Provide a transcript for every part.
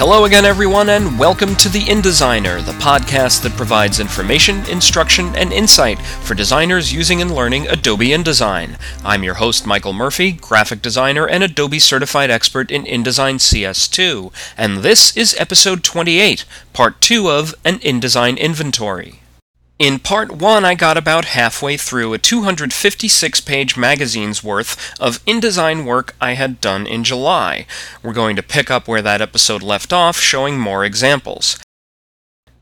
Hello again, everyone, and welcome to The InDesigner, the podcast that provides information, instruction, and insight for designers using and learning Adobe InDesign. I'm your host, Michael Murphy, graphic designer and Adobe certified expert in InDesign CS2, and this is episode 28, part 2 of an InDesign inventory. In part 1, I got about halfway through a 256 page magazine's worth of InDesign work I had done in July. We're going to pick up where that episode left off, showing more examples.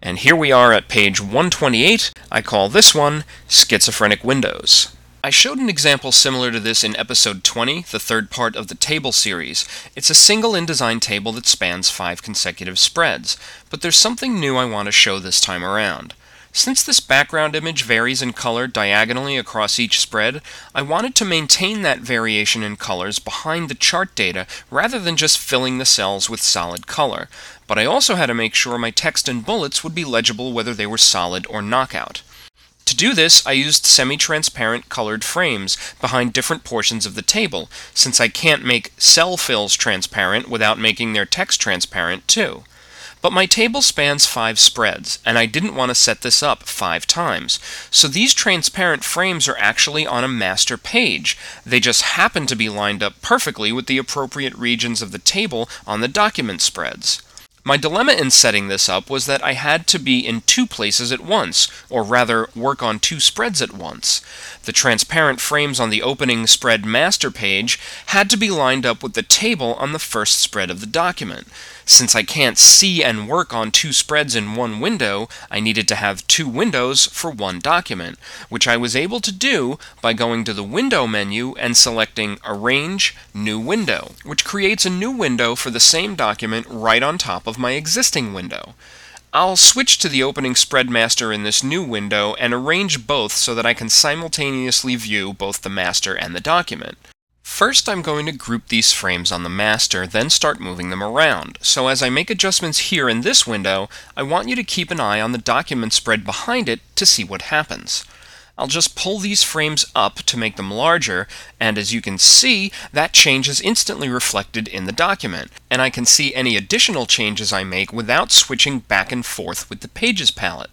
And here we are at page 128. I call this one Schizophrenic Windows. I showed an example similar to this in episode 20, the third part of the table series. It's a single InDesign table that spans five consecutive spreads, but there's something new I want to show this time around. Since this background image varies in color diagonally across each spread, I wanted to maintain that variation in colors behind the chart data rather than just filling the cells with solid color. But I also had to make sure my text and bullets would be legible whether they were solid or knockout. To do this, I used semi-transparent colored frames behind different portions of the table, since I can't make cell fills transparent without making their text transparent too. But my table spans five spreads, and I didn't want to set this up five times. So these transparent frames are actually on a master page. They just happen to be lined up perfectly with the appropriate regions of the table on the document spreads. My dilemma in setting this up was that I had to be in two places at once, or rather, work on two spreads at once. The transparent frames on the opening spread master page had to be lined up with the table on the first spread of the document. Since I can't see and work on two spreads in one window, I needed to have two windows for one document, which I was able to do by going to the Window menu and selecting Arrange New Window, which creates a new window for the same document right on top of my existing window. I'll switch to the opening spread master in this new window and arrange both so that I can simultaneously view both the master and the document. First I'm going to group these frames on the master, then start moving them around. So as I make adjustments here in this window, I want you to keep an eye on the document spread behind it to see what happens. I'll just pull these frames up to make them larger, and as you can see, that change is instantly reflected in the document, and I can see any additional changes I make without switching back and forth with the Pages palette.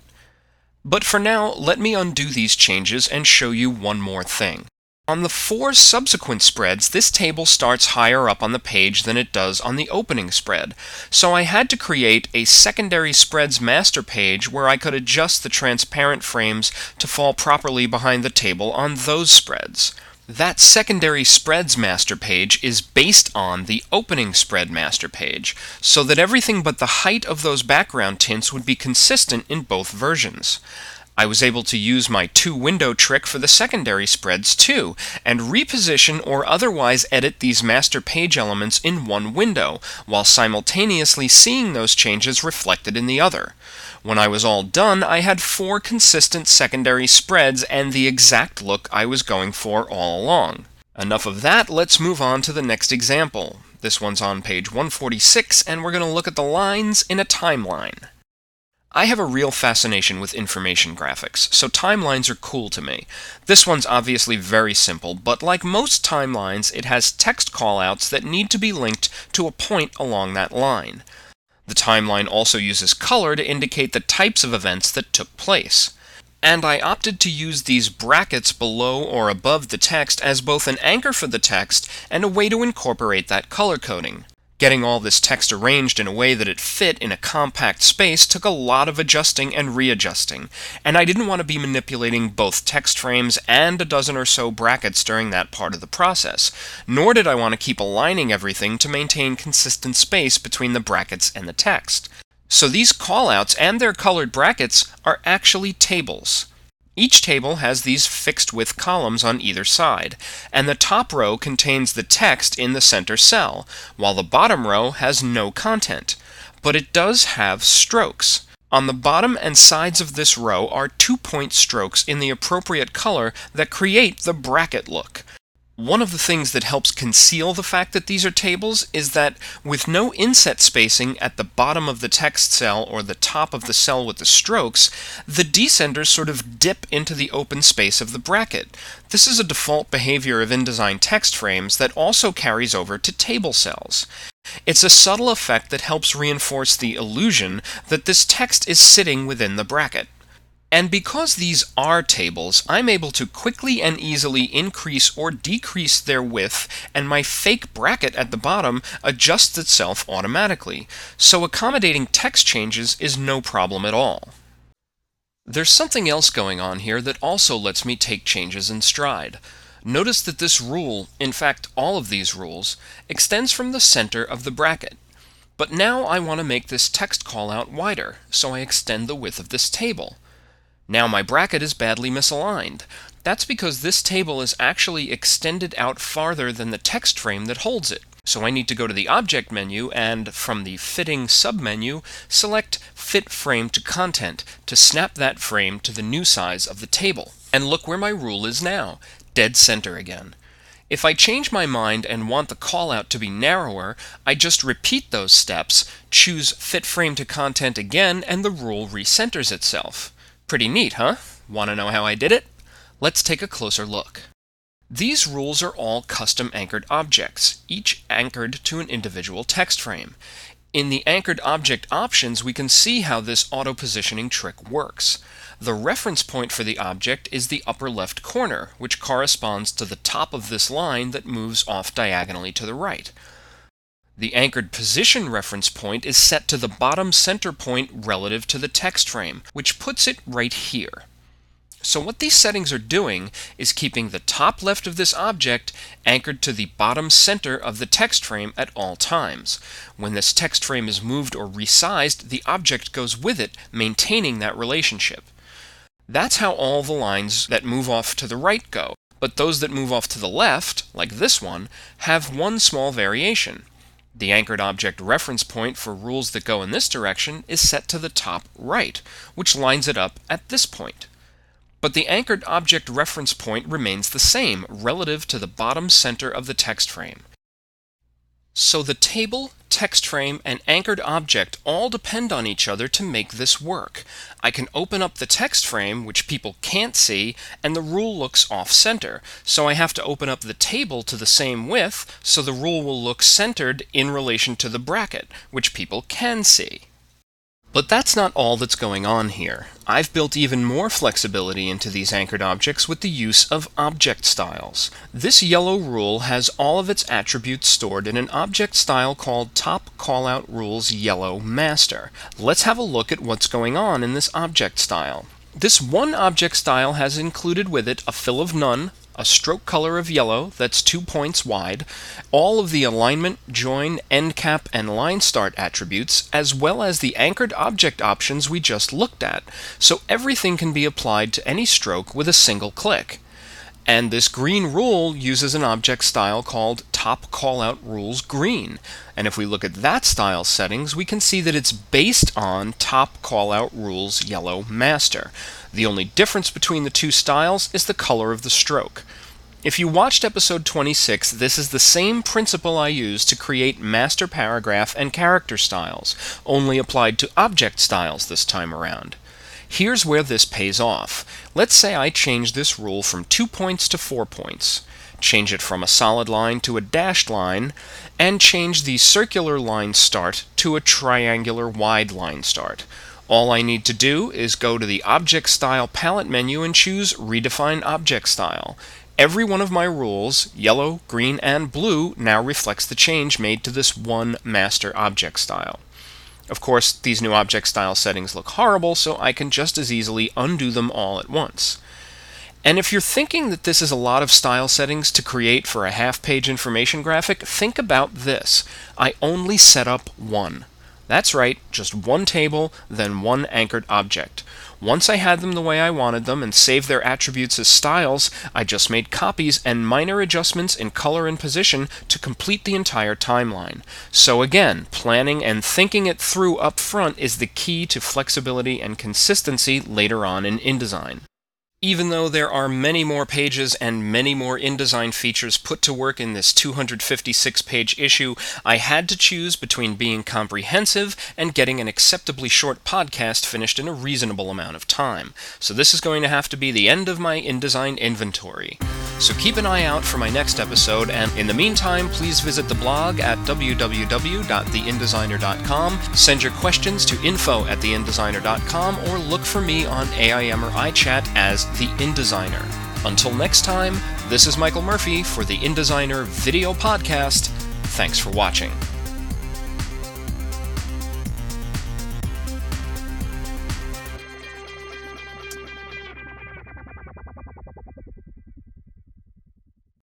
But for now, let me undo these changes and show you one more thing. On the four subsequent spreads, this table starts higher up on the page than it does on the opening spread, so I had to create a secondary spreads master page where I could adjust the transparent frames to fall properly behind the table on those spreads. That secondary spreads master page is based on the opening spread master page, so that everything but the height of those background tints would be consistent in both versions. I was able to use my two window trick for the secondary spreads too, and reposition or otherwise edit these master page elements in one window, while simultaneously seeing those changes reflected in the other. When I was all done, I had four consistent secondary spreads and the exact look I was going for all along. Enough of that, let's move on to the next example. This one's on page 146, and we're going to look at the lines in a timeline. I have a real fascination with information graphics, so timelines are cool to me. This one's obviously very simple, but like most timelines, it has text callouts that need to be linked to a point along that line. The timeline also uses color to indicate the types of events that took place. And I opted to use these brackets below or above the text as both an anchor for the text and a way to incorporate that color coding. Getting all this text arranged in a way that it fit in a compact space took a lot of adjusting and readjusting, and I didn't want to be manipulating both text frames and a dozen or so brackets during that part of the process, nor did I want to keep aligning everything to maintain consistent space between the brackets and the text. So these callouts and their colored brackets are actually tables. Each table has these fixed width columns on either side, and the top row contains the text in the center cell, while the bottom row has no content. But it does have strokes. On the bottom and sides of this row are two point strokes in the appropriate color that create the bracket look. One of the things that helps conceal the fact that these are tables is that with no inset spacing at the bottom of the text cell or the top of the cell with the strokes, the descenders sort of dip into the open space of the bracket. This is a default behavior of InDesign text frames that also carries over to table cells. It's a subtle effect that helps reinforce the illusion that this text is sitting within the bracket. And because these are tables, I'm able to quickly and easily increase or decrease their width, and my fake bracket at the bottom adjusts itself automatically, so accommodating text changes is no problem at all. There's something else going on here that also lets me take changes in stride. Notice that this rule, in fact all of these rules, extends from the center of the bracket. But now I want to make this text callout wider, so I extend the width of this table. Now my bracket is badly misaligned. That's because this table is actually extended out farther than the text frame that holds it. So I need to go to the Object menu and, from the Fitting submenu, select Fit Frame to Content to snap that frame to the new size of the table. And look where my rule is now, dead center again. If I change my mind and want the callout to be narrower, I just repeat those steps, choose Fit Frame to Content again, and the rule recenters itself. Pretty neat, huh? Want to know how I did it? Let's take a closer look. These rules are all custom anchored objects, each anchored to an individual text frame. In the anchored object options, we can see how this auto positioning trick works. The reference point for the object is the upper left corner, which corresponds to the top of this line that moves off diagonally to the right. The anchored position reference point is set to the bottom center point relative to the text frame, which puts it right here. So what these settings are doing is keeping the top left of this object anchored to the bottom center of the text frame at all times. When this text frame is moved or resized, the object goes with it, maintaining that relationship. That's how all the lines that move off to the right go, but those that move off to the left, like this one, have one small variation. The anchored object reference point for rules that go in this direction is set to the top right, which lines it up at this point. But the anchored object reference point remains the same relative to the bottom center of the text frame. So the table, text frame, and anchored object all depend on each other to make this work. I can open up the text frame, which people can't see, and the rule looks off-center. So I have to open up the table to the same width, so the rule will look centered in relation to the bracket, which people can see. But that's not all that's going on here. I've built even more flexibility into these anchored objects with the use of object styles. This yellow rule has all of its attributes stored in an object style called Top Callout Rules Yellow Master. Let's have a look at what's going on in this object style. This one object style has included with it a fill of none, a stroke color of yellow that's two points wide, all of the alignment, join, end cap, and line start attributes, as well as the anchored object options we just looked at, so everything can be applied to any stroke with a single click. And this green rule uses an object style called top callout rules green. And if we look at that style settings, we can see that it's based on top callout rules yellow master. The only difference between the two styles is the color of the stroke. If you watched episode 26, this is the same principle I used to create master paragraph and character styles, only applied to object styles this time around. Here's where this pays off. Let's say I change this rule from 2 points to 4 points, change it from a solid line to a dashed line, and change the circular line start to a triangular wide line start. All I need to do is go to the Object Style palette menu and choose Redefine Object Style. Every one of my rules, yellow, green, and blue, now reflects the change made to this one master object style. Of course, these new object style settings look horrible, so I can just as easily undo them all at once. And if you're thinking that this is a lot of style settings to create for a half page information graphic, think about this. I only set up one. That's right, just one table, then one anchored object. Once I had them the way I wanted them and saved their attributes as styles, I just made copies and minor adjustments in color and position to complete the entire timeline. So again, planning and thinking it through up front is the key to flexibility and consistency later on in InDesign. Even though there are many more pages and many more InDesign features put to work in this 256 page issue, I had to choose between being comprehensive and getting an acceptably short podcast finished in a reasonable amount of time. So this is going to have to be the end of my InDesign inventory. So keep an eye out for my next episode, and in the meantime, please visit the blog at www.theindesigner.com, send your questions to info at theindesigner.com, or look for me on AIM or iChat as The InDesigner. Until next time, this is Michael Murphy for the InDesigner Video Podcast. Thanks for watching.